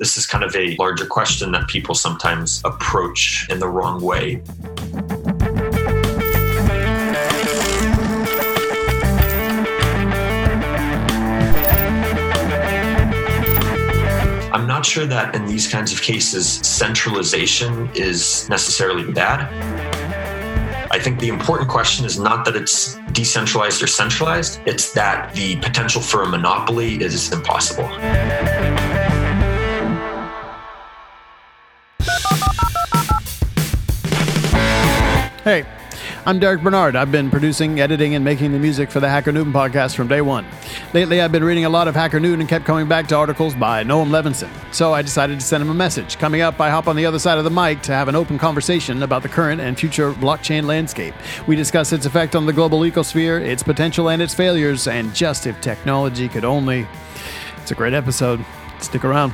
this is kind of a larger question that people sometimes approach in the wrong way. I'm not sure that in these kinds of cases, centralization is necessarily bad. I think the important question is not that it's decentralized or centralized, it's that the potential for a monopoly is impossible. Hey, I'm Derek Bernard. I've been producing, editing, and making the music for the Hacker Noon podcast from day one. Lately, I've been reading a lot of Hacker Noon and kept coming back to articles by Noam Levinson. So I decided to send him a message. Coming up, I hop on the other side of the mic to have an open conversation about the current and future blockchain landscape. We discuss its effect on the global ecosphere, its potential and its failures, and just if technology could only. It's a great episode. Stick around.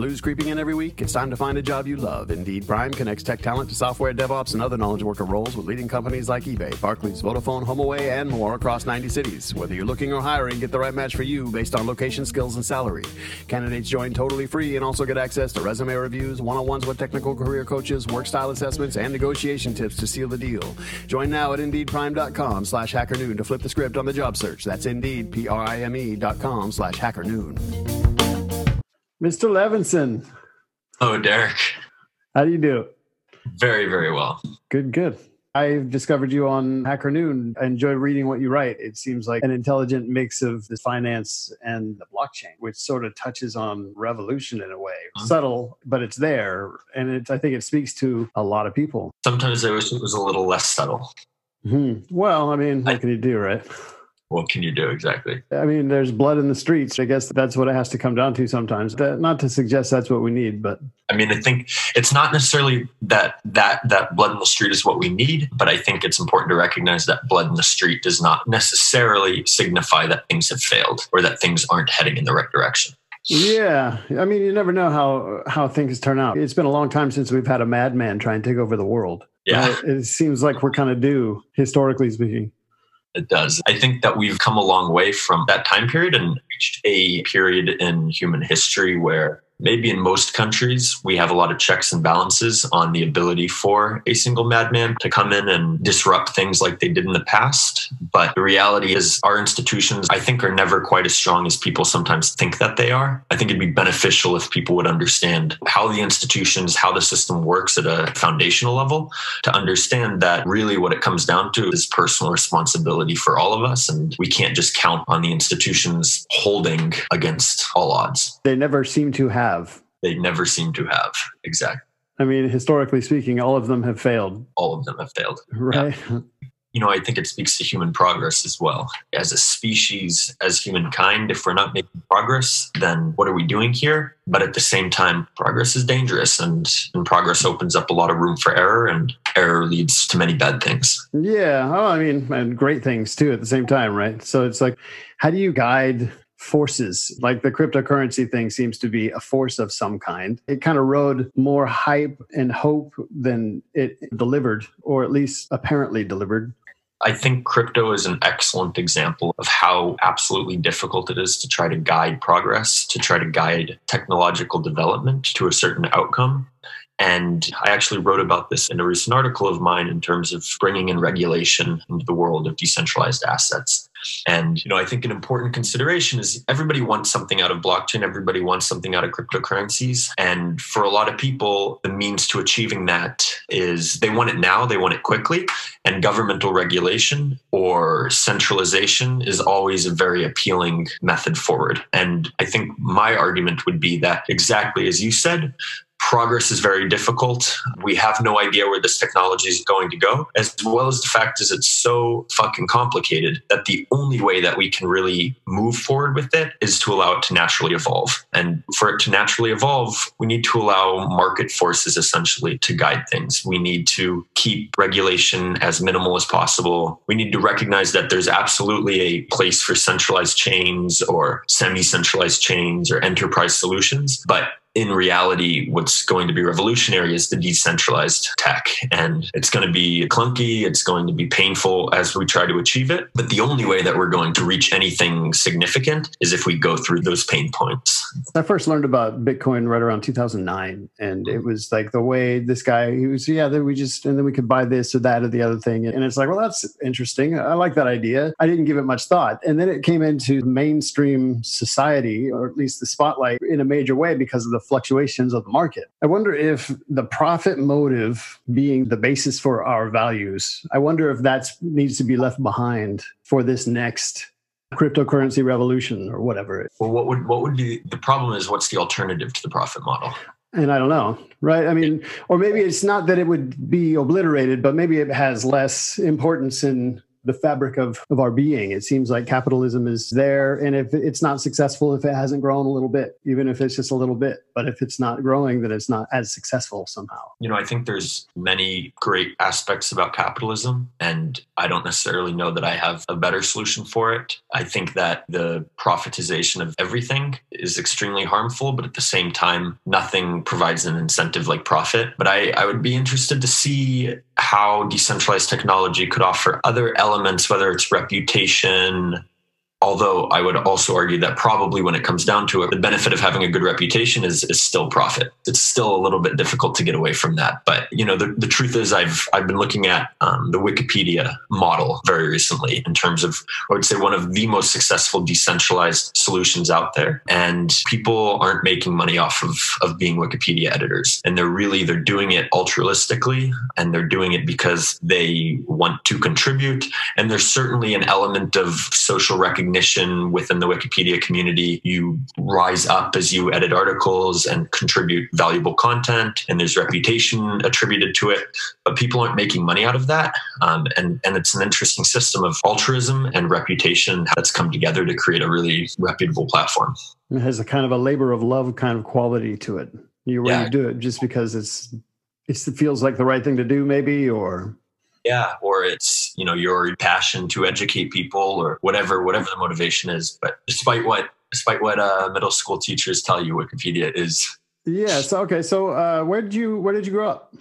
Blues creeping in every week. It's time to find a job you love. Indeed Prime connects tech talent to software DevOps and other knowledge worker roles with leading companies like eBay, Barclays, Vodafone, HomeAway, and more across 90 cities. Whether you're looking or hiring, get the right match for you based on location, skills, and salary. Candidates join totally free and also get access to resume reviews, one-on-ones with technical career coaches, work style assessments, and negotiation tips to seal the deal. Join now at indeedprime.com slash hackernoon to flip the script on the job search. That's indeed, P-R-I-M-E dot com slash hackernoon. Mr. Levinson, Oh, Derek, how do you do? very, very well. Good, good. I've discovered you on Hacker Noon. I enjoy reading what you write. It seems like an intelligent mix of the finance and the blockchain, which sort of touches on revolution in a way. Mhm. Subtle, but it's there. And it, I think it speaks to a lot of people. Sometimes I wish it was a little less subtle. Hmm. Well, I mean, what I- can you do, right? What can you do exactly? I mean, there's blood in the streets. I guess that's what it has to come down to sometimes. That- Not to suggest that's what we need, but I mean, I think it's not necessarily that that that blood in the street is what we need, but I think it's important to recognize that blood in the street does not necessarily signify that things have failed or that things aren't heading in the right direction. Yeah, I mean, you never know how how things turn out. It's been a long time since we've had a madman try and take over the world. Yeah. Right? it seems like we're kind of due, historically speaking. It does. I think that we've come a long way from that time period and reached a period in human history where maybe in most countries we have a lot of checks and balances on the ability for a single madman to come in and disrupt things like they did in the past. But the reality is, our institutions, I think, are never quite as strong as people sometimes think that they are. I think it'd be beneficial if people would understand how the institutions, how the system works at a foundational level to understand that really what it comes down to is personal responsibility for all of us. And we can't just count on the institutions holding against all odds. They never seem to have. They never seem to have. Exactly. I mean, historically speaking, all of them have failed, All of them have failed. right? You know, I think it speaks to human progress as well. As a species, as humankind, if we're not making progress, then what are we doing here? But at the same time, progress is dangerous and, and progress opens up a lot of room for error, and error leads to many bad things. Yeah. Oh, I mean, and great things too at the same time, right? So it's like, how do you guide forces? Like the cryptocurrency thing seems to be a force of some kind. It kind of rode more hype and hope than it delivered, or at least apparently delivered. I think crypto is an excellent example of how absolutely difficult it is to try to guide progress, to try to guide technological development to a certain outcome. And I actually wrote about this in a recent article of mine in terms of bringing in regulation into the world of decentralized assets. And you know, I think an important consideration is everybody wants something out of blockchain, everybody wants something out of cryptocurrencies. And for a lot of people, the means to achieving that is they want it now, they want it quickly, and governmental regulation or centralization is always a very appealing method forward. And I think my argument would be that exactly as you said, progress is very difficult. We have no idea where this technology is going to go, as well as the fact is it's so fucking complicated that the only way that we can really move forward with it is to allow it to naturally evolve. And for it to naturally evolve, we need to allow market forces essentially to guide things. We need to keep regulation as minimal as possible. We need to recognize that there's absolutely a place for centralized chains or semi centralized chains or enterprise solutions, but in reality, what's going to be revolutionary is the decentralized tech. And it's going to be clunky, it's going to be painful as we try to achieve it. But the only way that we're going to reach anything significant is if we go through those pain points. I first learned about Bitcoin right around 2009. And it was like the way this guy, he was, yeah, then we just, and then we could buy this or that or the other thing. And it's like, well, that's interesting. I like that idea. I didn't give it much thought. And then it came into mainstream society, or at least the spotlight in a major way because of the fluctuations of the market. I wonder if the profit motive being the basis for our values, I wonder if that needs to be left behind for this next cryptocurrency revolution or whatever. Well, what would what would be the problem is what's the alternative to the profit model? And I don't know, right? I mean, or maybe it's not that it would be obliterated, but maybe it has less importance in the fabric of, of our being. It seems like capitalism is there. And if it's not successful, if it hasn't grown a little bit, even if it's just a little bit, but if it's not growing, then it's not as successful somehow. You know, I think there's many great aspects about capitalism, and I don't necessarily know that I have a better solution for it. I think that the profitization of everything is extremely harmful, but at the same time, nothing provides an incentive like profit. But I, I would be interested to see how decentralized technology could offer other elements, whether it's reputation, Although I would also argue that probably when it comes down to it, the benefit of having a good reputation is, is still profit. It's still a little bit difficult to get away from that. But you know, the, the truth is, I've I've been looking at um, the Wikipedia model very recently in terms of I would say one of the most successful decentralized solutions out there. And people aren't making money off of of being Wikipedia editors, and they're really they're doing it altruistically, and they're doing it because they want to contribute. And there's certainly an element of social recognition recognition within the Wikipedia community. You rise up as you edit articles and contribute valuable content, and there's reputation attributed to it. But people aren't making money out of that. Um, and, and it's an interesting system of altruism and reputation that's come together to create a really reputable platform. It has a kind of a labor of love kind of quality to it. You yeah. do it just because it's it feels like the right thing to do, maybe, or yeah or it's you know your passion to educate people or whatever whatever the motivation is. But despite what despite what uh, middle school teachers tell you wikipedia is yes okay so uh, where did you where did you grow up?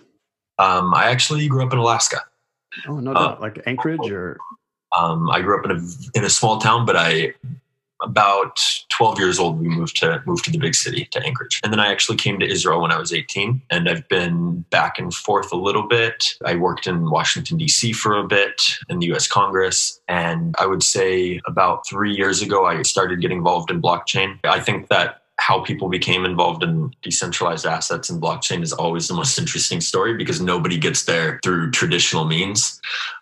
Um, i actually grew up in alaska. Oh no doubt. Uh, like anchorage or? Um, i grew up in a in a small town but i about 12 years old, we moved to moved to the big city to Anchorage, and then I actually came to Israel when I was 18, and I've been back and forth a little bit. I worked in Washington D.C. for a bit in the U.S. Congress, and I would say about three years ago, I started getting involved in blockchain. I think that how people became involved in decentralized assets and blockchain is always the most interesting story because nobody gets there through traditional means.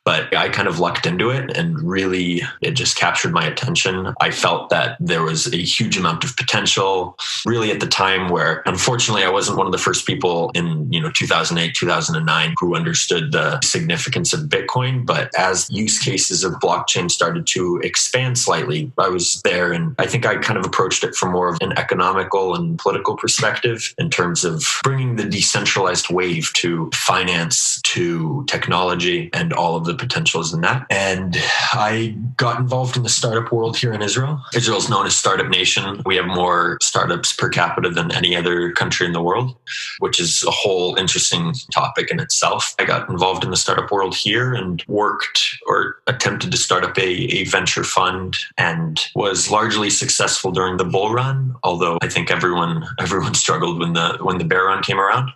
But I kind of lucked into it and really it just captured my attention. I felt that there was a huge amount of potential really at the time where unfortunately I wasn't one of the first people in, you know, 2008, 2009 who understood the significance of Bitcoin, but as use cases of blockchain started to expand slightly, I was there and I think I kind of approached it from more of an economical and political perspective in terms of bringing the decentralized wave to finance, to technology and all of the potentials in that. And I got involved in the startup world here in Israel. Israel is known as Startup Nation. We have more startups per capita than any other country in the world, which is a whole interesting topic in itself. I got involved in the startup world here and worked or attempted to start up a, a venture fund and was largely successful during the bull run, although I think everyone everyone struggled when the when the bear run came around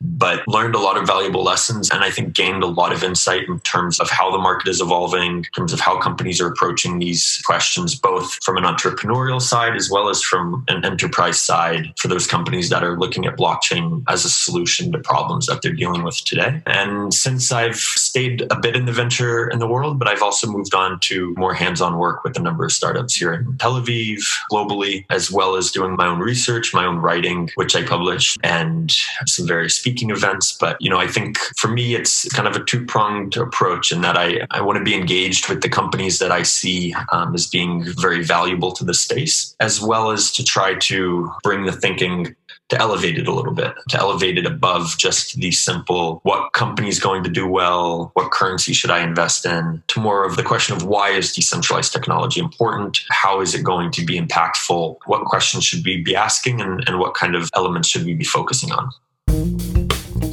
but learned a lot of valuable lessons and I think gained a lot of insight in terms of how the market is evolving, in terms of how companies are approaching these questions, both from an entrepreneurial side as well as from an enterprise side for those companies that are looking at blockchain as a solution to problems that they're dealing with today. And since I've stayed a bit in the venture in the world, but I've also moved on to more hands on work with a number of startups here in Tel Aviv, globally, as well as doing my own research, my own writing, which I publish, and some various speaking events. But, you know, I think for me, it's kind of a two pronged approach in that I, I want to be engaged with the companies that I see um, as being very valuable to the space, as well as to try to bring the thinking to elevate it a little bit, to elevate it above just the simple what company is going to do well, what currency should I invest in, to more of the question of why is decentralized technology important? How is it going to be impactful? What questions should we be asking and, and what kind of elements should we be focusing on?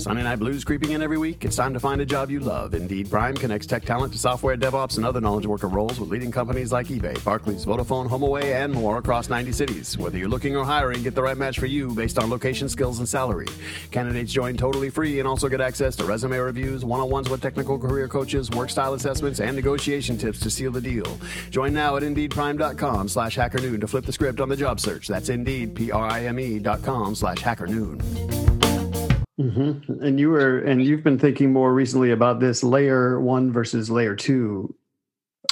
Sunday Night Blues creeping in every week. It's time to find a job you love. Indeed Prime connects tech talent to software DevOps and other knowledge worker roles with leading companies like eBay, Barclays, Vodafone, HomeAway, and more across 90 cities. Whether you're looking or hiring, get the right match for you based on location, skills, and salary. Candidates join totally free and also get access to resume reviews, one-on-ones with technical career coaches, work style assessments, and negotiation tips to seal the deal. Join now at Indeedprime.com slash hackernoon to flip the script on the job search. That's Indeed, P-R-I-M-E dot com slash hackernoon. Mm-hmm. And you were, and you've been thinking more recently about this layer one versus layer two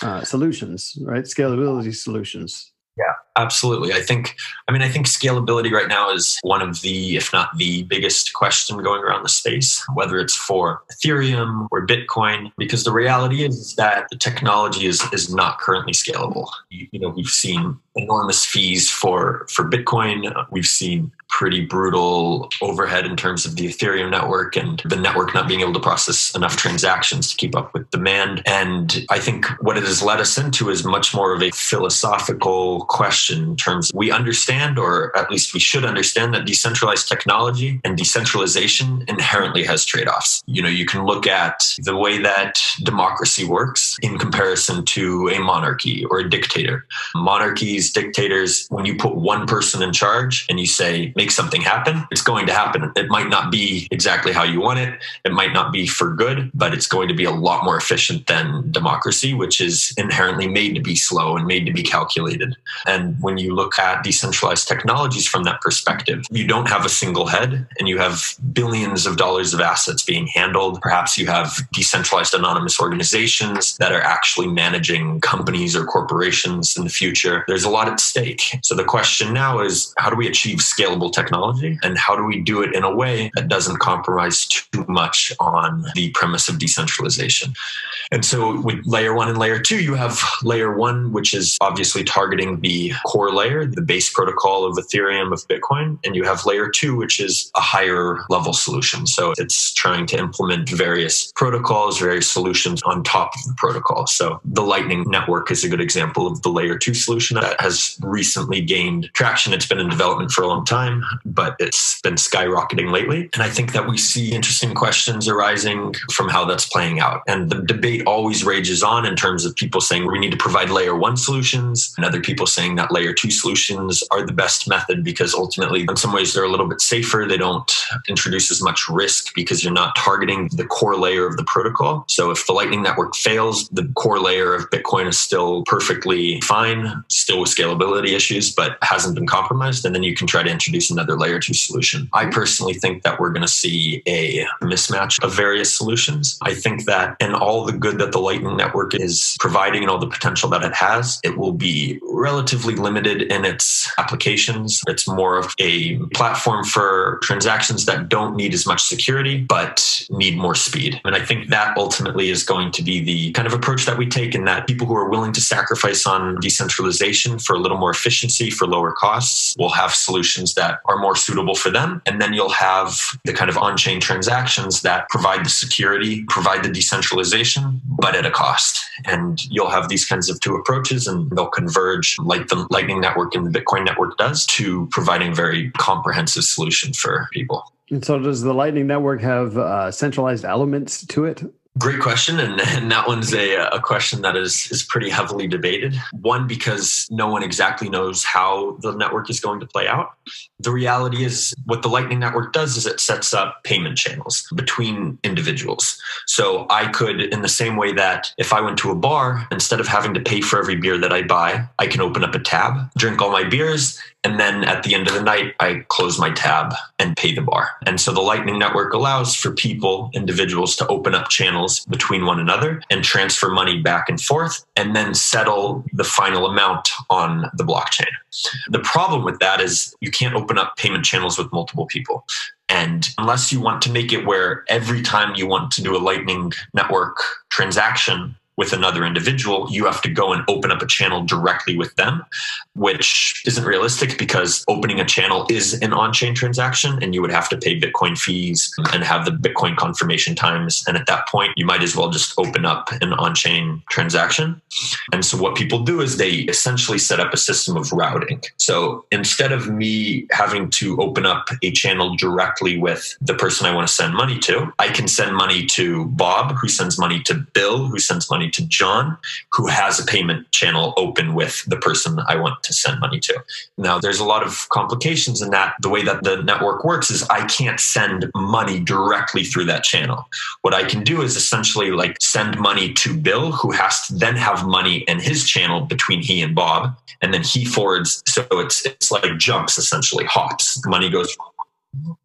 uh, solutions, right? Scalability solutions. Yeah, absolutely. I think, I mean, I think scalability right now is one of the, if not the biggest question going around the space, whether it's for Ethereum or Bitcoin, because the reality is that the technology is, is not currently scalable. You, you know, we've seen enormous fees for, for Bitcoin. We've seen pretty brutal overhead in terms of the Ethereum network and the network not being able to process enough transactions to keep up with demand. And I think what it has led us into is much more of a philosophical question in terms we understand, or at least we should understand, that decentralized technology and decentralization inherently has trade offs. You know, you can look at the way that democracy works in comparison to a monarchy or a dictator. Monarchies, dictators, when you put one person in charge and you say, make something happen, it's going to happen. It might not be exactly how you want it. It might not be for good, but it's going to be a lot more efficient than democracy, which is inherently made to be slow and made to be calculated. And when you look at decentralized technologies from that perspective, you don't have a single head and you have billions of dollars of assets being handled. Perhaps you have decentralized anonymous organizations that are actually managing companies or corporations in the future. There's a lot at stake. So the question now is how do we achieve scalable technology and how do we do it in a way that doesn't compromise too much on the premise of decentralization? And so with layer one and layer two you have layer one which is obviously targeting the core layer the base protocol of ethereum of bitcoin and you have layer two which is a higher level solution. So it's trying to implement various protocols various solutions on top of the protocol. So the lightning network is a good example of the layer two solution that has recently gained traction. It's been in development for a long time but it's been skyrocketing lately. And I think that we see interesting questions arising from how that's playing out. And the debate always rages on in terms of people saying we need to provide layer one solutions, and other people saying that layer two solutions are the best method because ultimately, in some ways, they're a little bit safer. They don't introduce as much risk because you're not targeting the core layer of the protocol. So if the Lightning Network fails, the core layer of Bitcoin is still perfectly fine, still with scalability issues, but hasn't been compromised. And then you can try to introduce another layer two solution. I mm-hmm. personally think that we're going to see a mismatch of various solutions. I think that in all the good that the Lightning Network is providing and all the potential that it has, it will be relatively limited in its applications. It's more of a platform for transactions that don't need as much security, but need more speed. And I think that ultimately is going to be the kind of approach that we take in that people who are willing to sacrifice on decentralization for a little more efficiency, for lower costs, will have solutions that are more suitable for them. And then you'll have the kind of on chain transactions that provide the security, provide the decentralization, but at a cost. And you'll have these kinds of two approaches and they'll converge like the Lightning Network and the Bitcoin Network does to providing a very comprehensive solution for people. And so, does the Lightning Network have uh, centralized elements to it? Great question, and, and that one's a, a question that is is pretty heavily debated. One because no one exactly knows how the network is going to play out. The reality is, what the Lightning Network does is it sets up payment channels between individuals. So I could, in the same way that if I went to a bar, instead of having to pay for every beer that I buy, I can open up a tab, drink all my beers, and then at the end of the night, I close my tab and pay the bar. And so the Lightning Network allows for people, individuals, to open up channels between one another and transfer money back and forth and then settle the final amount on the blockchain. The problem with that is you can't open up payment channels with multiple people. And unless you want to make it where every time you want to do a Lightning Network transaction, with another individual, you have to go and open up a channel directly with them, which isn't realistic because opening a channel is an on chain transaction and you would have to pay Bitcoin fees and have the Bitcoin confirmation times. And at that point, you might as well just open up an on chain transaction. And so, what people do is they essentially set up a system of routing. So, instead of me having to open up a channel directly with the person I want to send money to, I can send money to Bob, who sends money to Bill, who sends money money to John, who has a payment channel open with the person I want to send money to. Now, there's a lot of complications in that. The way that the network works is I can't send money directly through that channel. What I can do is essentially like send money to Bill, who has to then have money in his channel between he and Bob, and then he forwards. So it's it's like jumps essentially, hops. Money goes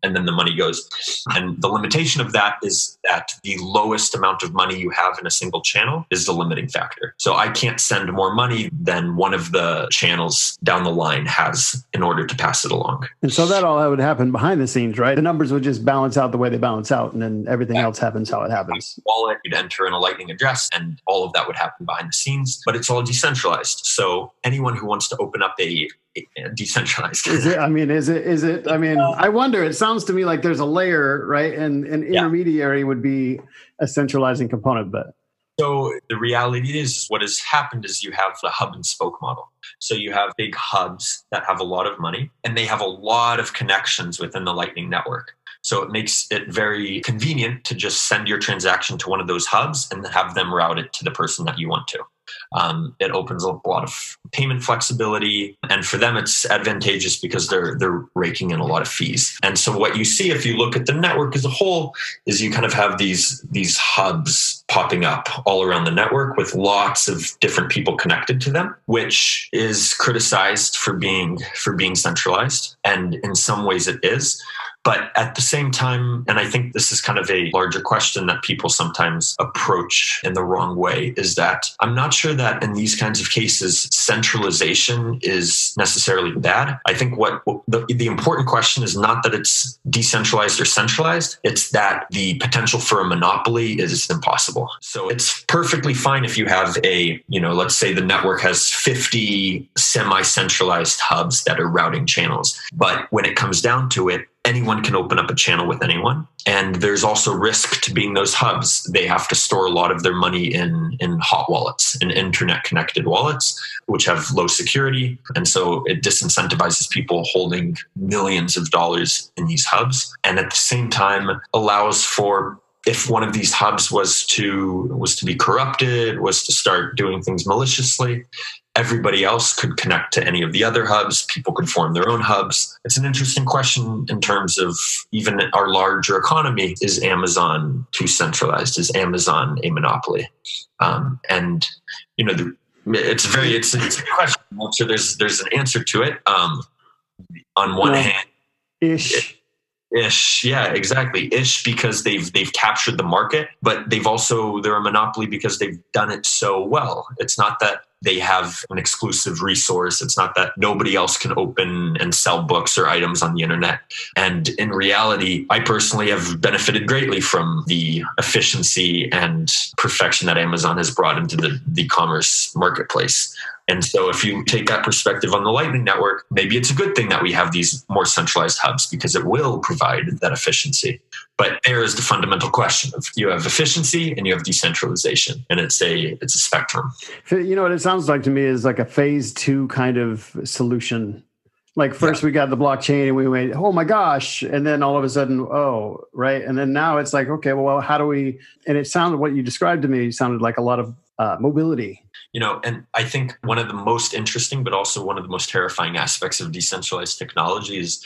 and then the money goes. And the limitation of that is that the lowest amount of money you have in a single channel is the limiting factor. So I can't send more money than one of the channels down the line has in order to pass it along. And so that all would happen behind the scenes, right? The numbers would just balance out the way they balance out, and then everything yeah. else happens how it happens. Wallet, you'd enter in a Lightning address, and all of that would happen behind the scenes, but it's all decentralized. So anyone who wants to open up a decentralized. is it? I mean, is it? Is it? I mean, I wonder. It sounds to me like there's a layer, right? And an intermediary yeah. would be a centralizing component, but. So the reality is, what has happened is you have the hub and spoke model. So you have big hubs that have a lot of money, and they have a lot of connections within the Lightning network. So it makes it very convenient to just send your transaction to one of those hubs and have them route it to the person that you want to. Um, it opens up a lot of payment flexibility, and for them, it's advantageous because they're they're raking in a lot of fees. And so, what you see if you look at the network as a whole is you kind of have these these hubs popping up all around the network with lots of different people connected to them, which is criticized for being for being centralized, and in some ways it is. But at the same time, and I think this is kind of a larger question that people sometimes approach in the wrong way, is that I'm not sure that in these kinds of cases, centralization is necessarily bad. I think what the, the important question is not that it's decentralized or centralized, it's that the potential for a monopoly is impossible. So it's perfectly fine if you have a, you know, let's say the network has 50 semi centralized hubs that are routing channels. But when it comes down to it, anyone can open up a channel with anyone. And there's also risk to being those hubs. They have to store a lot of their money in in hot wallets in internet connected wallets which have low security. And so it disincentivizes people holding millions of dollars in these hubs and at the same time allows for if one of these hubs was to was to be corrupted was to start doing things maliciously everybody else could connect to any of the other hubs. People could form their own hubs. It's an interesting question in terms of even our larger economy. Is Amazon too centralized? Is Amazon a monopoly? Um, and you know, the, it's very it's, it's a question. So there's there's an answer to it. Um, on one hand, ish. It, ish yeah exactly ish because they've they've captured the market but they've also they're a monopoly because they've done it so well it's not that they have an exclusive resource. It's not that nobody else can open and sell books or items on the internet. And in reality, I personally have benefited greatly from the efficiency and perfection that Amazon has brought into the e commerce marketplace. And so, if you take that perspective on the Lightning Network, maybe it's a good thing that we have these more centralized hubs because it will provide that efficiency. But there is the fundamental question of you have efficiency and you have decentralization, and it's a it's a spectrum. You know what it sounds like to me is like a phase two kind of solution. Like first yeah. we got the blockchain and we went, oh my gosh, and then all of a sudden, oh right, and then now it's like, okay, well, how do we? And it sounded what you described to me sounded like a lot of uh, mobility you know and i think one of the most interesting but also one of the most terrifying aspects of decentralized technology is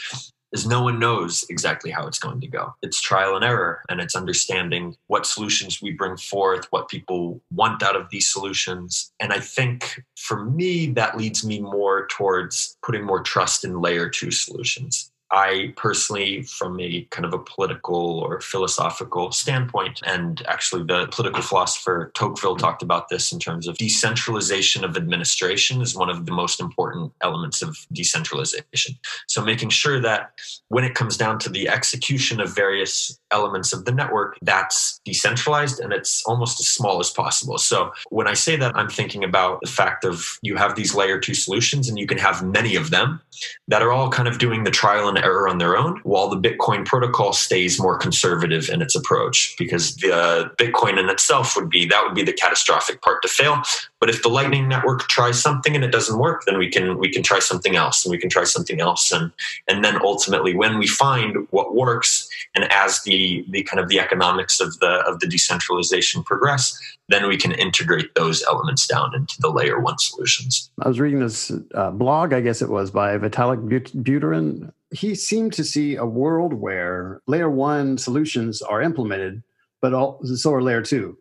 is no one knows exactly how it's going to go. It's trial and error and it's understanding what solutions we bring forth what people want out of these solutions. And i think for me that leads me more towards putting more trust in layer 2 solutions I personally, from a kind of a political or philosophical standpoint, and actually the political philosopher Tocqueville talked about this in terms of decentralization of administration is one of the most important elements of decentralization. So making sure that when it comes down to the execution of various elements of the network, that's decentralized and it's almost as small as possible. So when I say that, I'm thinking about the fact of you have these layer two solutions and you can have many of them that are all kind of doing the trial and error on their own, while the Bitcoin protocol stays more conservative in its approach because the Bitcoin in itself would be that would be the catastrophic part to fail. But if the Lightning Network tries something and it doesn't work, then we can we can try something else and we can try something else and and then ultimately when we find what works and as the the kind of the economics of the of the decentralization progress, then we can integrate those elements down into the layer one solutions. I was reading this uh, blog, I guess it was by Vitalik Buterin. He seemed to see a world where layer one solutions are implemented, but all, so are layer two.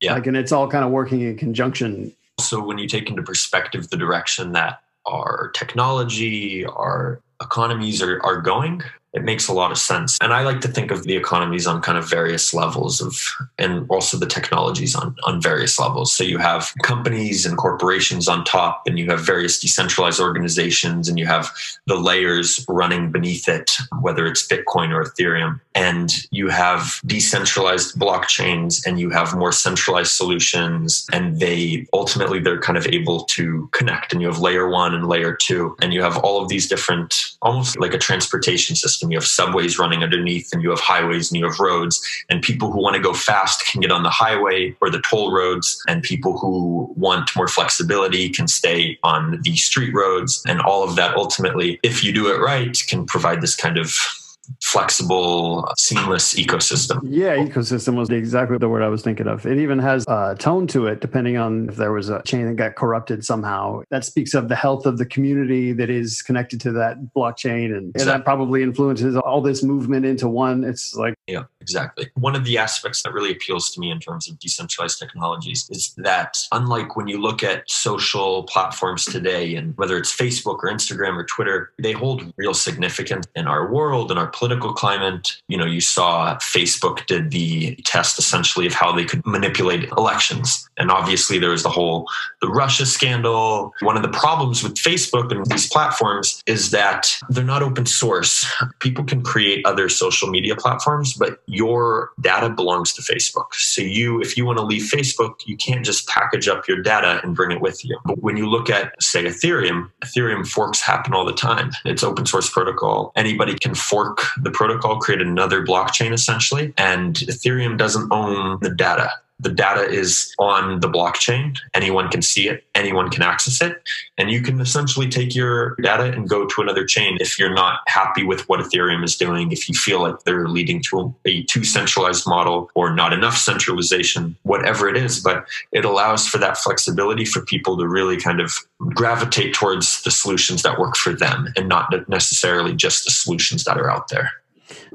Yeah. Like, and it's all kind of working in conjunction. So when you take into perspective the direction that our technology, our economies are, are going, it makes a lot of sense. And I like to think of the economies on kind of various levels of, and also the technologies on, on various levels. So you have companies and corporations on top, and you have various decentralized organizations, and you have the layers running beneath it, whether it's Bitcoin or Ethereum. And you have decentralized blockchains, and you have more centralized solutions, and they ultimately they're kind of able to connect. And you have layer one and layer two, and you have all of these different, almost like a transportation system system. You have subways running underneath, and you have highways and you have roads. And people who want to go fast can get on the highway or the toll roads, and people who want more flexibility can stay on the street roads. And all of that ultimately, if you do it right, can provide this kind of flexible, seamless ecosystem. Yeah, ecosystem was exactly the word I was thinking of. It even has a tone to it, depending on if there was a chain that got corrupted somehow. That speaks of the health of the community that is connected to that blockchain, and, exactly. and that probably influences all this movement into one. It's like yeah, exactly. One of the aspects that really appeals to me in terms of decentralized technologies is that unlike when you look at social platforms today, and whether it's Facebook or Instagram or Twitter, they hold real significance in our world and our political climate. You know, you saw Facebook did the test essentially of how they could manipulate elections. And obviously there was the whole the Russia scandal. One of the problems with Facebook and these platforms is that they're not open source. People can create other social media platforms, but your data belongs to Facebook. So you if you want to leave Facebook, you can't just package up your data and bring it with you. But when you look at say Ethereum, Ethereum forks happen all the time. It's open source protocol. Anybody can fork the protocol, create another blockchain essentially, and Ethereum doesn't own the data the data is on the blockchain. Anyone can see it, anyone can access it. And you can essentially take your data and go to another chain if you're not happy with what Ethereum is doing, if you feel like they're leading to a too centralized model or not enough centralization, whatever it is. But it allows for that flexibility for people to really kind of gravitate towards the solutions that work for them and not necessarily just the solutions that are out there.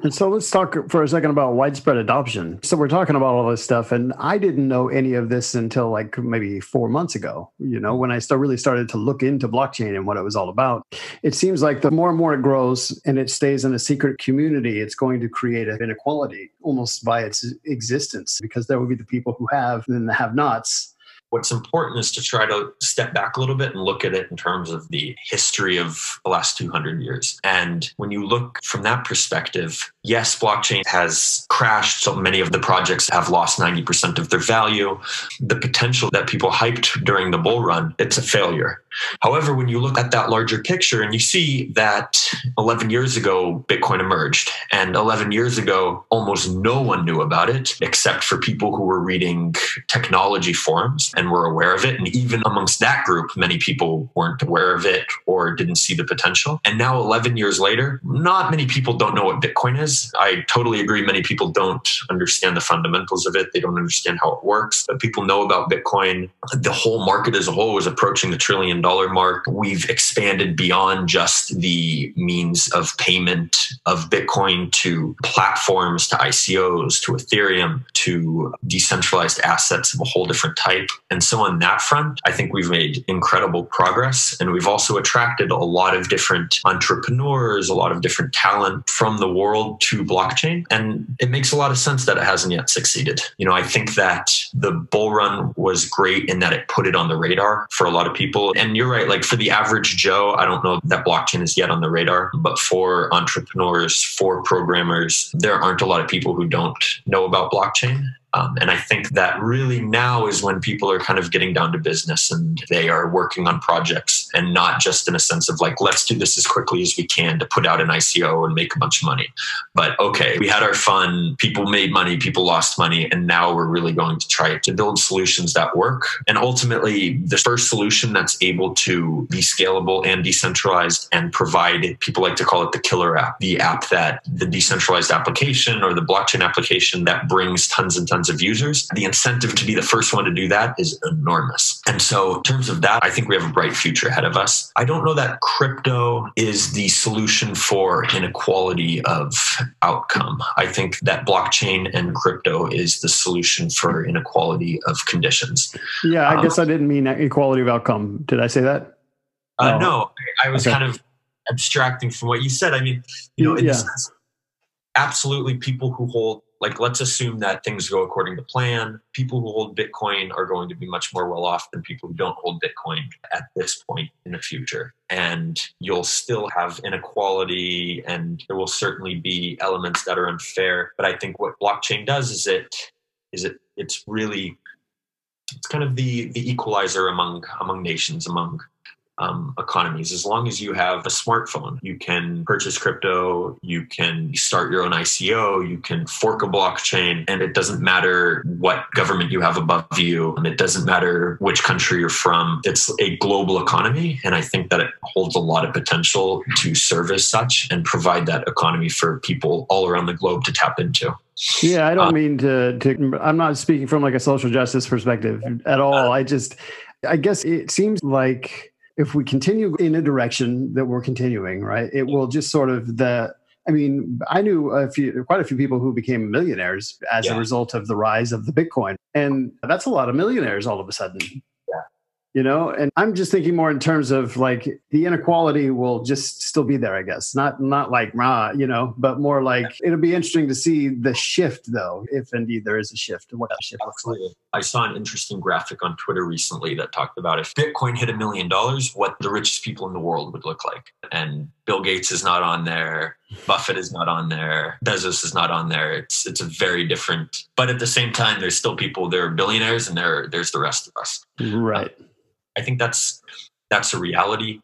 And so let's talk for a second about widespread adoption. So we're talking about all this stuff, and I didn't know any of this until like maybe four months ago. You know, when I really started to look into blockchain and what it was all about. It seems like the more and more it grows and it stays in a secret community, it's going to create an inequality almost by its existence because there will be the people who have and the have-nots what's important is to try to step back a little bit and look at it in terms of the history of the last 200 years. And when you look from that perspective, yes, blockchain has crashed. So many of the projects have lost 90% of their value. The potential that people hyped during the bull run, it's a failure. However, when you look at that larger picture and you see that 11 years ago, Bitcoin emerged, and 11 years ago, almost no one knew about it except for people who were reading technology forums and were aware of it. And even amongst that group, many people weren't aware of it or didn't see the potential. And now, 11 years later, not many people don't know what Bitcoin is. I totally agree. Many people don't understand the fundamentals of it, they don't understand how it works. But people know about Bitcoin. The whole market as a whole is approaching the trillion mark. We've expanded beyond just the means of payment of Bitcoin to platforms, to ICOs, to Ethereum, to decentralized assets of a whole different type. And so on that front, I think we've made incredible progress. And we've also attracted a lot of different entrepreneurs, a lot of different talent from the world to blockchain. And it makes a lot of sense that it hasn't yet succeeded. You know, I think that the bull run was great in that it put it on the radar for a lot of people. And you're right, like for the average Joe, I don't know that blockchain is yet on the radar, but for entrepreneurs, for programmers, there aren't a lot of people who don't know about blockchain. Um, and I think that really now is when people are kind of getting down to business and they are working on projects and not just in a sense of like, let's do this as quickly as we can to put out an ICO and make a bunch of money. But okay, we had our fun, people made money, people lost money, and now we're really going to try to build solutions that work. And ultimately, the first solution that's able to be scalable and decentralized and provide, people like to call it the killer app, the app that the decentralized application or the blockchain application that brings tons and tons of users, the incentive to be the first one to do that is enormous. And so, in terms of that, I think we have a bright future ahead of us. I don't know that crypto is the solution for inequality of outcome. I think that blockchain and crypto is the solution for inequality of conditions. Yeah, I um, guess I didn't mean equality of outcome. Did I say that? Uh, oh. No, I was okay. kind of abstracting from what you said. I mean, you know, yeah. absolutely people who hold like let's assume that things go according to plan. People who hold bitcoin are going to be much more well off than people who don't hold bitcoin at this point in the future. And you'll still have inequality and there will certainly be elements that are unfair. But i think what blockchain does is it is it it's really it's kind of the the equalizer among among nations among um, economies. As long as you have a smartphone, you can purchase crypto, you can start your own ICO, you can fork a blockchain, and it doesn't matter what government you have above you, and it doesn't matter which country you're from. It's a global economy, and I think that it holds a lot of potential to serve as such and provide that economy for people all around the globe to tap into. Yeah, I don't uh, mean to, to. I'm not speaking from like a social justice perspective at all. Uh, I just, I guess it seems like if we continue in a direction that we're continuing, right, it will just sort of the. I mean, I knew a few, quite a few people who became millionaires as yeah. a result of the rise of the Bitcoin, and that's a lot of millionaires all of a sudden you know? And i'm just thinking more in terms of like the inequality will just still be there i guess. Not not like rah you know but more like it'll be interesting to see the shift though if indeed there is a shift what that shift Absolutely. looks like. I saw an interesting graphic on twitter recently that talked about if bitcoin hit a million dollars what the richest people in the world would look like. And bill gates is not on there. Buffett is not on there. Bezos is not on there. It's it's a very different but at the same time there's still people there are billionaires and there there's the rest of us. Right I think that's that's a reality.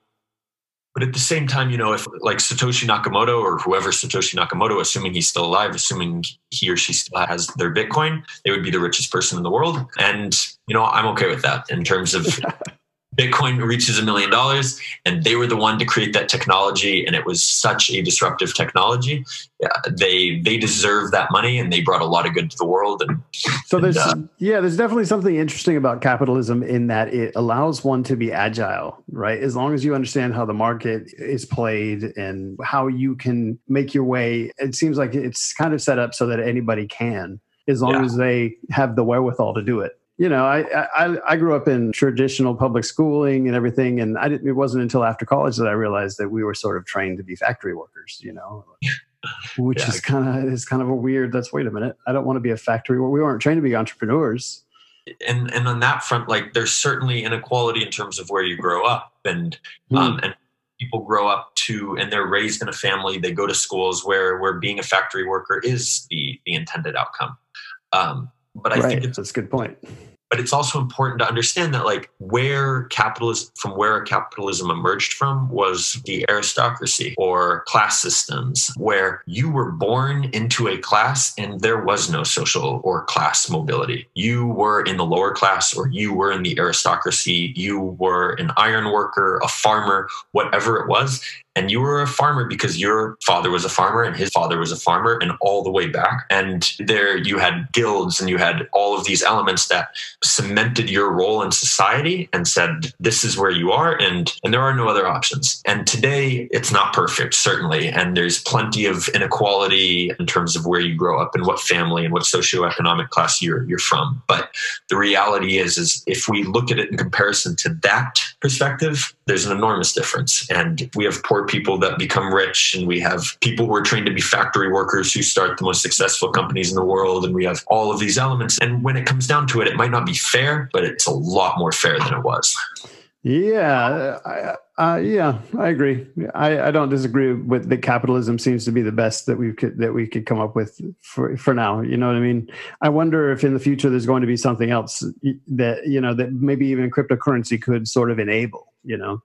But at the same time, you know, if like Satoshi Nakamoto or whoever Satoshi Nakamoto, assuming he's still alive, assuming he or she still has their Bitcoin, they would be the richest person in the world. And, you know, I'm okay with that in terms of Bitcoin reaches a million dollars, and they were the one to create that technology, and it was such a disruptive technology. Yeah, they they deserve that money, and they brought a lot of good to the world. And so there's uh, yeah, there's definitely something interesting about capitalism in that it allows one to be agile, right? As long as you understand how the market is played and how you can make your way, it seems like it's kind of set up so that anybody can, as long yeah. as they have the wherewithal to do it you know, I, I I grew up in traditional public schooling and everything, and I didn't. It wasn't until after college that I realized that we were sort of trained to be factory workers. You know, which yeah. is kind of is kind of a weird. That's wait a minute. I don't want to be a factory. Where we weren't trained to be entrepreneurs. And and on that front, like there's certainly inequality in terms of where you grow up, and mm. um, and people grow up to and they're raised in a family. They go to schools where where being a factory worker is the the intended outcome. Um, but I right. think it's that's a good point. but it's also important to understand that like where capitalism from where capitalism emerged from was the aristocracy or class systems where you were born into a class and there was no social or class mobility. You were in the lower class or you were in the aristocracy. You were an iron worker a farmer whatever it was and you were a farmer because your father was a farmer and his father was a farmer and all the way back. And there you had guilds and you had all of these elements that cemented your role in society and said this is where you are and and there are no other options. And today it's not perfect certainly. And there's plenty of inequality in terms of where you grow up and what family and what socioeconomic class you're you're from. But the reality is is if we look at it in comparison to that perspective there's an enormous difference. And we have poor people that become rich and we have people who are trained to be factory workers who start the most successful companies in the world and we have all of these elements. And when it comes down to it it might not be fair but it's a lot more fair than it was. Yeah I, uh, yeah i agree. I, I don't disagree with that capitalism seems to be the best that we could that we could come up with for for now you know what i mean? I wonder if in the future there's going to be something else that you know that maybe even cryptocurrency could sort of enable you know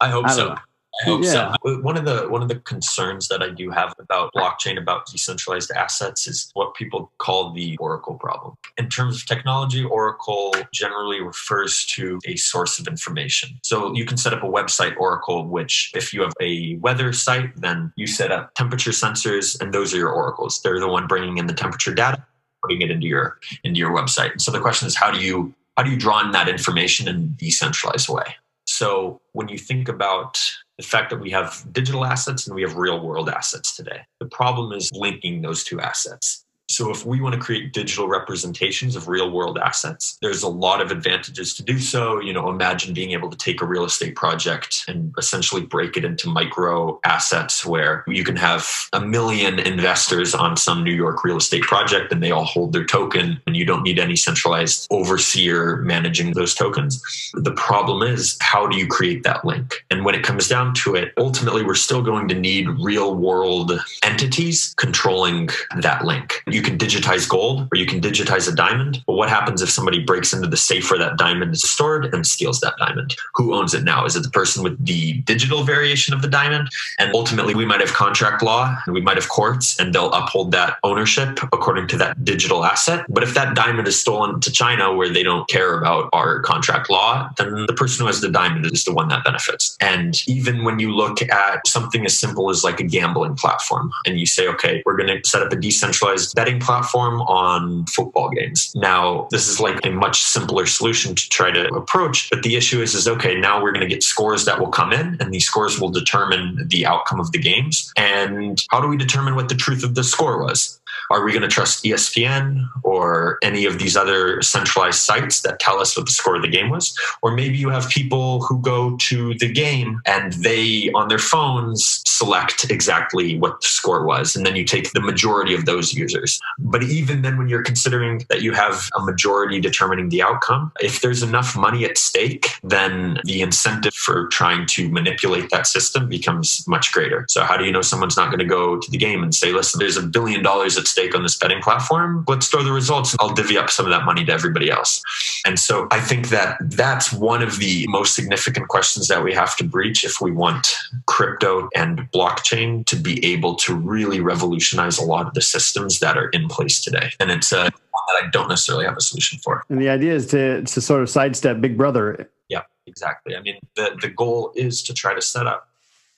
i hope I so know. I hope Yeah. so. One of the one of the concerns that I do have about blockchain, about decentralized assets, is what people call the Oracle problem. In terms of technology, Oracle generally refers to a source of information. So you can set up a website Oracle, which if you have a weather site, then you set up temperature sensors, and those are your oracles. They're the one bringing in the temperature data, putting it into your into your website. And so the question is, how do you how do you draw in that information in a decentralized way? So when you think about the fact that we have digital assets and we have real world assets today, the problem is linking those two assets. So if we want to create digital representations of real world assets, there's a lot of advantages to do so. You know, imagine being able to take a real estate project and essentially break it into micro assets where you can have a million investors on some New York real estate project and they all hold their token and you don't need any centralized overseer managing those tokens. The problem is, how do you create that link? And when it comes down to it, ultimately, we're still going to need real world entities controlling that link. You can digitize gold or you can digitize a diamond. But what happens if somebody breaks into the safe where that diamond is stored and steals that diamond? Who owns it now? Is it the person with the digital variation of the diamond? And ultimately, we might have contract law and we might have courts and they'll uphold that ownership according to that digital asset. But if that diamond is stolen to China where they don't care about our contract law, then the person who has the diamond is the one that benefits. And even when you look at something as simple as like a gambling platform and you say, okay, we're going to set up a decentralized betting platform on football games. Now, this is like a much simpler solution to try to approach. But the issue is, is okay, now we're going to get scores that will come in and these scores will determine the outcome of the games. And how do we determine what the truth of the score was? Are we going to trust ESPN or any of these other centralized sites that tell us what the score of the game was? Or maybe you have people who go to the game and they, on their phones, select exactly what the score was. And then you take the majority of those users. But even then, when you're considering that you have a majority determining the outcome, if there's enough money at stake, then the incentive for trying to manipulate that system becomes much greater. So, how do you know someone's not going to go to the game and say, listen, there's a billion dollars at stake on this betting platform? Let's throw the results I'll divvy up some of that money to everybody else. And so, I think that that's one of the most significant questions that we have to breach if we want crypto and blockchain to be able to really revolutionize a lot of the systems that are in place today. And it's a one that I don't necessarily have a solution for. And the idea is to to sort of sidestep Big Brother. Yeah, exactly. I mean, the, the goal is to try to set up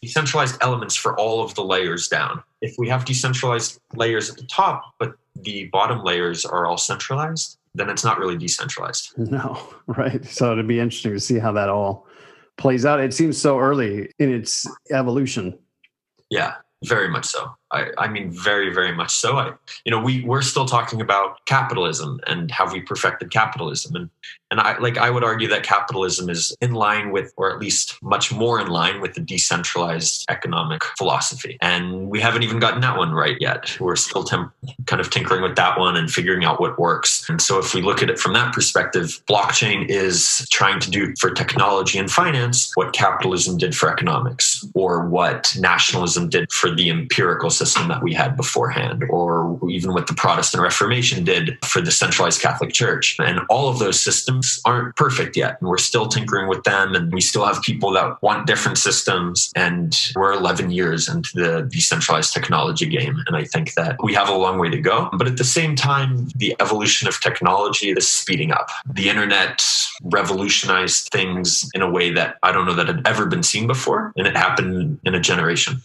decentralized elements for all of the layers down. If we have decentralized layers at the top, but the bottom layers are all centralized, then it's not really decentralized. No, right. So it'd be interesting to see how that all plays out. It seems so early in its evolution. Yeah, very much so. I, I mean, very, very much so. I, you know, we we're still talking about capitalism and have we perfected capitalism, and and I like I would argue that capitalism is in line with, or at least much more in line with the decentralized economic philosophy, and we haven't even gotten that one right yet. We're still tem- kind of tinkering with that one and figuring out what works. And so, if we look at it from that perspective, blockchain is trying to do for technology and finance what capitalism did for economics, or what nationalism did for the empirical system that we had beforehand, or even what the Protestant Reformation did for the centralized Catholic Church. And all of those systems aren't perfect yet. And we're still tinkering with them. And we still have people that want different systems. And we're 11 years into the decentralized technology game. And I think that we have a long way to go. But at the same time, the evolution of technology is speeding up. The internet revolutionized things in a way that I don't know that had ever been seen before. And it happened in a generation.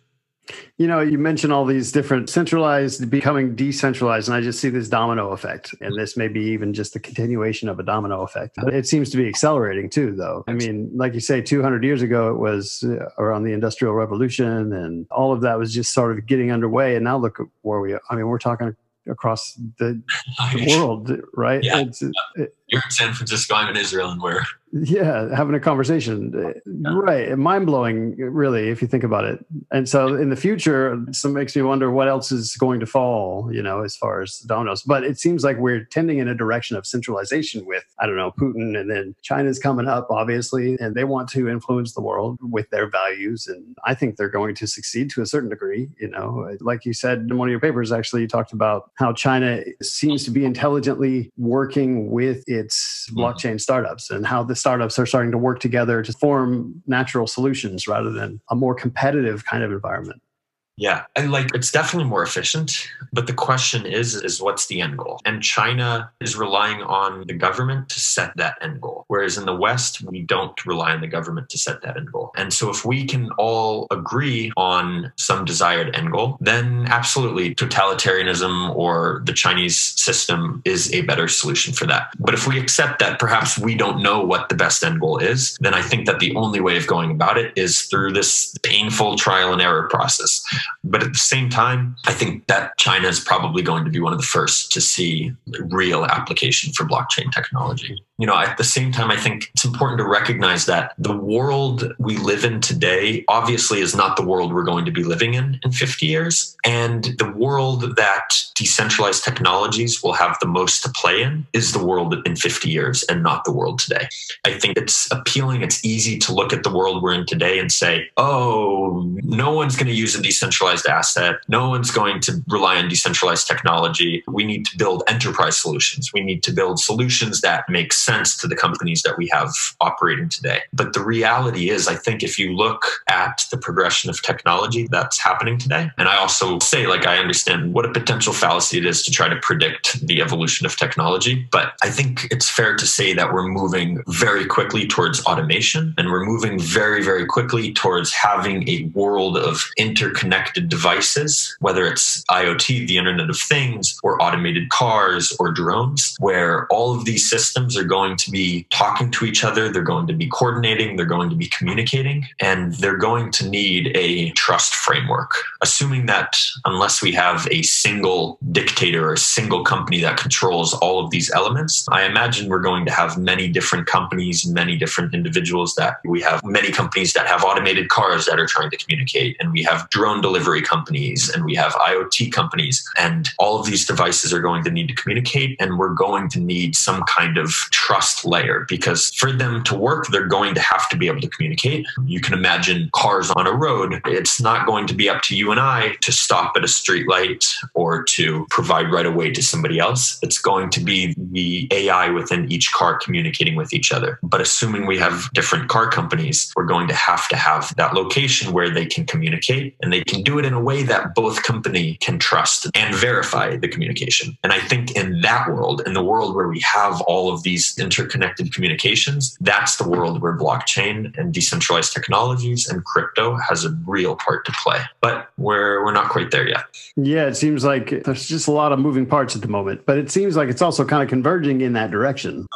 You know, you mentioned all these different centralized becoming decentralized, and I just see this domino effect. And this may be even just the continuation of a domino effect. But it seems to be accelerating too, though. I mean, like you say, 200 years ago, it was uh, around the Industrial Revolution, and all of that was just sort of getting underway. And now look at where we are. I mean, we're talking across the, the world, right? Yeah. It, You're in San Francisco, I'm in Israel, and we're yeah having a conversation. Yeah. right mind blowing really if you think about it. And so in the future some makes me wonder what else is going to fall you know as far as dominoes. But it seems like we're tending in a direction of centralization with i don't know putin and then china's coming up obviously and they want to influence the world with their values and i think they're going to succeed to a certain degree you know. Like you said in one of your papers actually you talked about how china seems to be intelligently working with its mm-hmm. blockchain startups and how this startups are starting to work together to form natural solutions rather than a more competitive kind of environment. Yeah, and like it's definitely more efficient, but the question is is what's the end goal? And China is relying on the government to set that end goal. Whereas in the West, we don't rely on the government to set that end goal. And so if we can all agree on some desired end goal, then absolutely totalitarianism or the Chinese system is a better solution for that. But if we accept that perhaps we don't know what the best end goal is, then I think that the only way of going about it is through this painful trial and error process but at the same time, I think that China is probably going to be one of the first to see real application for blockchain technology you know, at the same time, I think it's important to recognize that the world we live in today obviously is not the world we're going to be living in in 50 years. And the world that decentralized technologies will have the most to play in is the world in 50 years and not the world today. I think it's appealing. It's easy to look at the world we're in today and say, oh, no one's going to use a decentralized asset. No one's going to rely on decentralized technology. We need to build enterprise solutions. We need to build solutions that make sense to the companies that we have operating today. But the reality is, I think if you look at the progression of technology that's happening today, and I also say, like, I understand what a potential fallacy it is to try to predict the evolution of technology, but I think it's fair to say that we're moving very quickly towards automation and we're moving very, very quickly towards having a world of interconnected devices, whether it's IoT, the Internet of Things, or automated cars or drones, where all of these systems are going going to be talking to each other, they're going to be coordinating, they're going to be communicating, and they're going to need a trust framework. Assuming that unless we have a single dictator or a single company that controls all of these elements, I imagine we're going to have many different companies, many different individuals that we have many companies that have automated cars that are trying to communicate, and we have drone delivery companies, and we have IoT companies, and all of these devices are going to need to communicate, and we're going to need some kind of trust layer because for them to work, they're going to have to be able to communicate. You can imagine cars on a road. It's not going to be up to you and I to stop at a street light or to provide right away to somebody else. It's going to be the AI within each car communicating with each other. But assuming we have different car companies, we're going to have to have that location where they can communicate and they can do it in a way that both company can trust and verify the communication. And I think in that world, in the world where we have all of these interconnected communications, that's the world where blockchain and decentralized technologies and crypto has a real part to play. But we're we're not quite there yet. Yeah, it seems like there's just a lot of moving parts at the moment, but it seems like it's also kind of converging in that direction.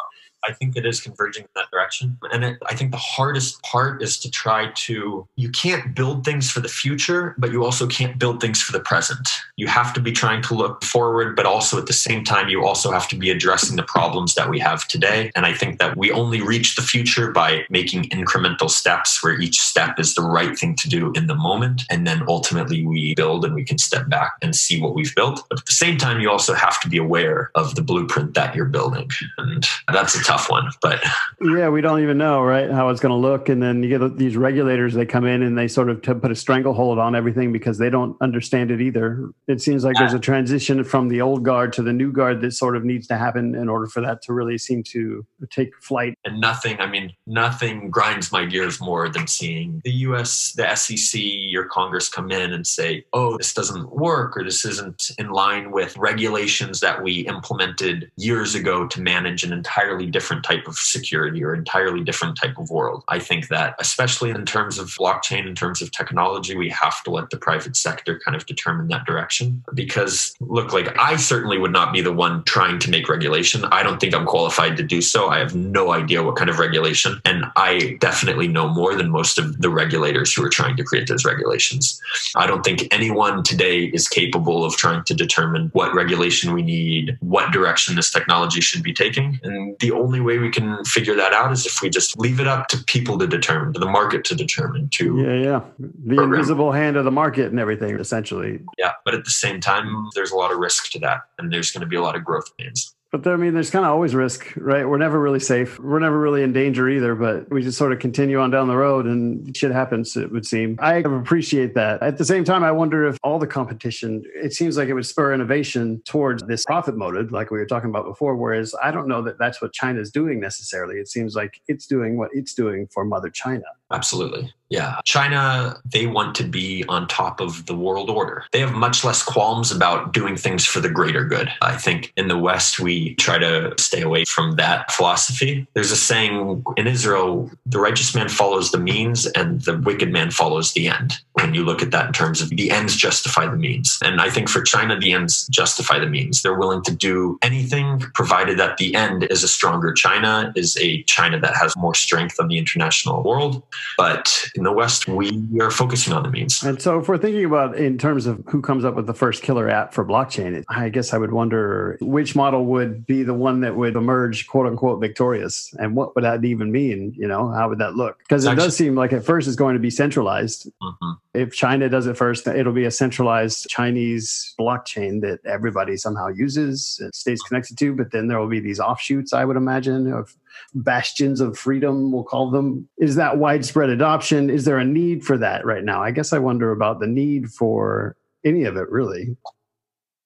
I think it is converging in that direction. And it, I think the hardest part is to try to, you can't build things for the future, but you also can't build things for the present. You have to be trying to look forward, but also at the same time, you also have to be addressing the problems that we have today. And I think that we only reach the future by making incremental steps where each step is the right thing to do in the moment. And then ultimately we build and we can step back and see what we've built. But at the same time, you also have to be aware of the blueprint that you're building. And that's a tough tough one, but yeah, we don't even know, right, how it's going to look. And then you get these regulators, they come in and they sort of put a stranglehold on everything because they don't understand it either. It seems like there's a transition from the old guard to the new guard that sort of needs to happen in order for that to really seem to take flight. And nothing, I mean, nothing grinds my gears more than seeing the US, the SEC, your Congress come in and say, oh, this doesn't work or this isn't in line with regulations that we implemented years ago to manage an entirely different type of security or entirely different type of world. I think that, especially in terms of blockchain, in terms of technology, we have to let the private sector kind of determine that direction. Because, look, like I certainly would not be the one trying to make regulation. I don't think I'm qualified to do so. I have no idea what kind of regulation. And I definitely know more than most of the regulators who are trying to create those regulations. I don't think anyone today is capable of trying to determine what regulation we need, what direction this technology should be taking. And the only way we can figure that out is if we just leave it up to people to determine, to the market to determine, to yeah, yeah, the program. invisible hand of the market and everything, essentially. Yeah, but at the same time, there's a lot of risk to that, and there's going to be a lot of growth pains. But there, I mean, there's kind of always risk, right? We're never really safe. We're never really in danger either, but we just sort of continue on down the road and shit happens, it would seem. I appreciate that. At the same time, I wonder if all the competition, it seems like it would spur innovation towards this profit motive, like we were talking about before. Whereas I don't know that that's what China's doing necessarily. It seems like it's doing what it's doing for Mother China. Absolutely. Yeah. China, they want to be on top of the world order. They have much less qualms about doing things for the greater good. I think in the West, we try to stay away from that philosophy. There's a saying in Israel the righteous man follows the means and the wicked man follows the end. When you look at that in terms of the ends justify the means. And I think for China, the ends justify the means. They're willing to do anything provided that the end is a stronger China, is a China that has more strength on the international world. But the West, we are focusing on the means. And so, if we're thinking about in terms of who comes up with the first killer app for blockchain, I guess I would wonder which model would be the one that would emerge, quote unquote, victorious, and what would that even mean? You know, how would that look? Because it Actually, does seem like at first it's going to be centralized. Mm-hmm. If China does it first, it'll be a centralized Chinese blockchain that everybody somehow uses, it stays connected to. But then there will be these offshoots, I would imagine, of bastions of freedom, we'll call them. Is that widespread adoption? Is there a need for that right now? I guess I wonder about the need for any of it, really.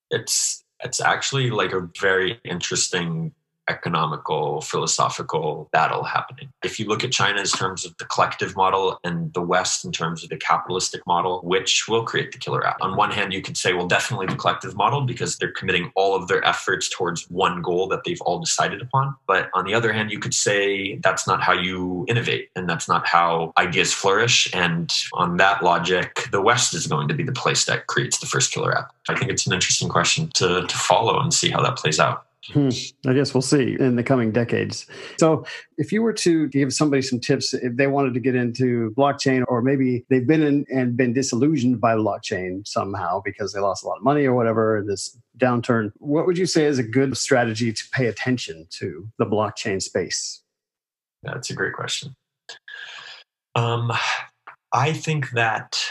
It's it's actually like a very interesting economical, philosophical battle happening. If you look at China in terms of the collective model and the West in terms of the capitalistic model, which will create the killer app? On one hand, you could say, well, definitely the collective model because they're committing all of their efforts towards one goal that they've all decided upon. But on the other hand, you could say that's not how you innovate and that's not how ideas flourish. And on that logic, the West is going to be the place that creates the first killer app. I think it's an interesting question to, to follow and see how that plays out. Hmm. I guess we'll see in the coming decades. So, if you were to give somebody some tips if they wanted to get into blockchain, or maybe they've been in and been disillusioned by blockchain somehow because they lost a lot of money or whatever in this downturn, what would you say is a good strategy to pay attention to the blockchain space? That's a great question. Um, I think that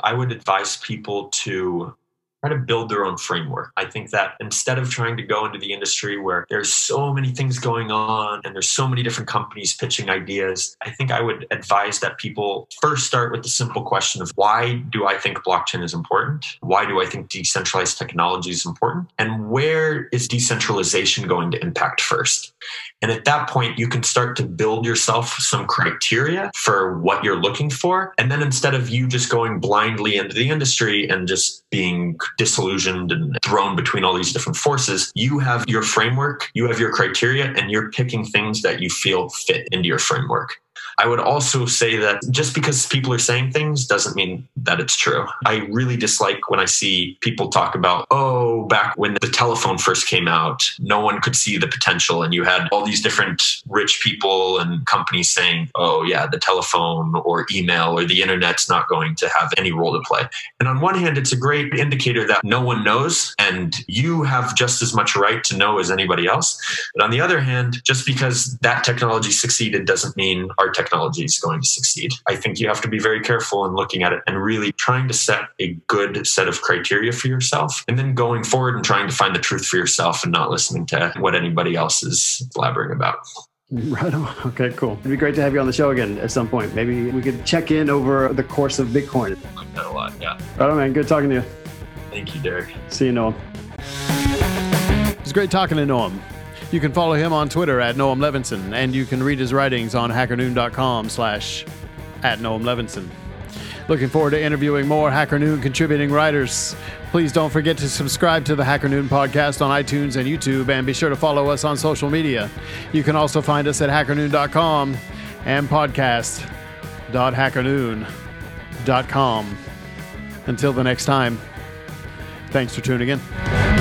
I would advise people to try to build their own framework. I think that instead of trying to go into the industry where there's so many things going on and there's so many different companies pitching ideas, I think I would advise that people first start with the simple question of why do I think blockchain is important? Why do I think decentralized technology is important? And where is decentralization going to impact first? And at that point, you can start to build yourself some criteria for what you're looking for. And then instead of you just going blindly into the industry and just being disillusioned and thrown between all these different forces, you have your framework, you have your criteria, and you're picking things that you feel fit into your framework. I would also say that just because people are saying things doesn't mean that it's true. I really dislike when I see people talk about, oh, back when the telephone first came out, no one could see the potential. And you had all these different rich people and companies saying, oh, yeah, the telephone or email or the internet's not going to have any role to play. And on one hand, it's a great indicator that no one knows and you have just as much right to know as anybody else. But on the other hand, just because that technology succeeded doesn't mean our technology technology is going to succeed. I think you have to be very careful in looking at it and really trying to set a good set of criteria for yourself and then going forward and trying to find the truth for yourself and not listening to what anybody else is blabbering about. Right on. Okay, cool. It'd be great to have you on the show again at some point. Maybe we could check in over the course of Bitcoin. Like that a lot. Yeah. Right on, man. Good talking to you. Thank you, Derek. See you, Noam. It's great talking to Noam. You can follow him on Twitter at Noam Levinson, and you can read his writings on hackernoon.com slash at Noam Levinson. Looking forward to interviewing more Hacker Noon contributing writers. Please don't forget to subscribe to the Hacker Noon podcast on iTunes and YouTube, and be sure to follow us on social media. You can also find us at hackernoon.com and podcast.hackernoon.com. Until the next time, thanks for tuning in.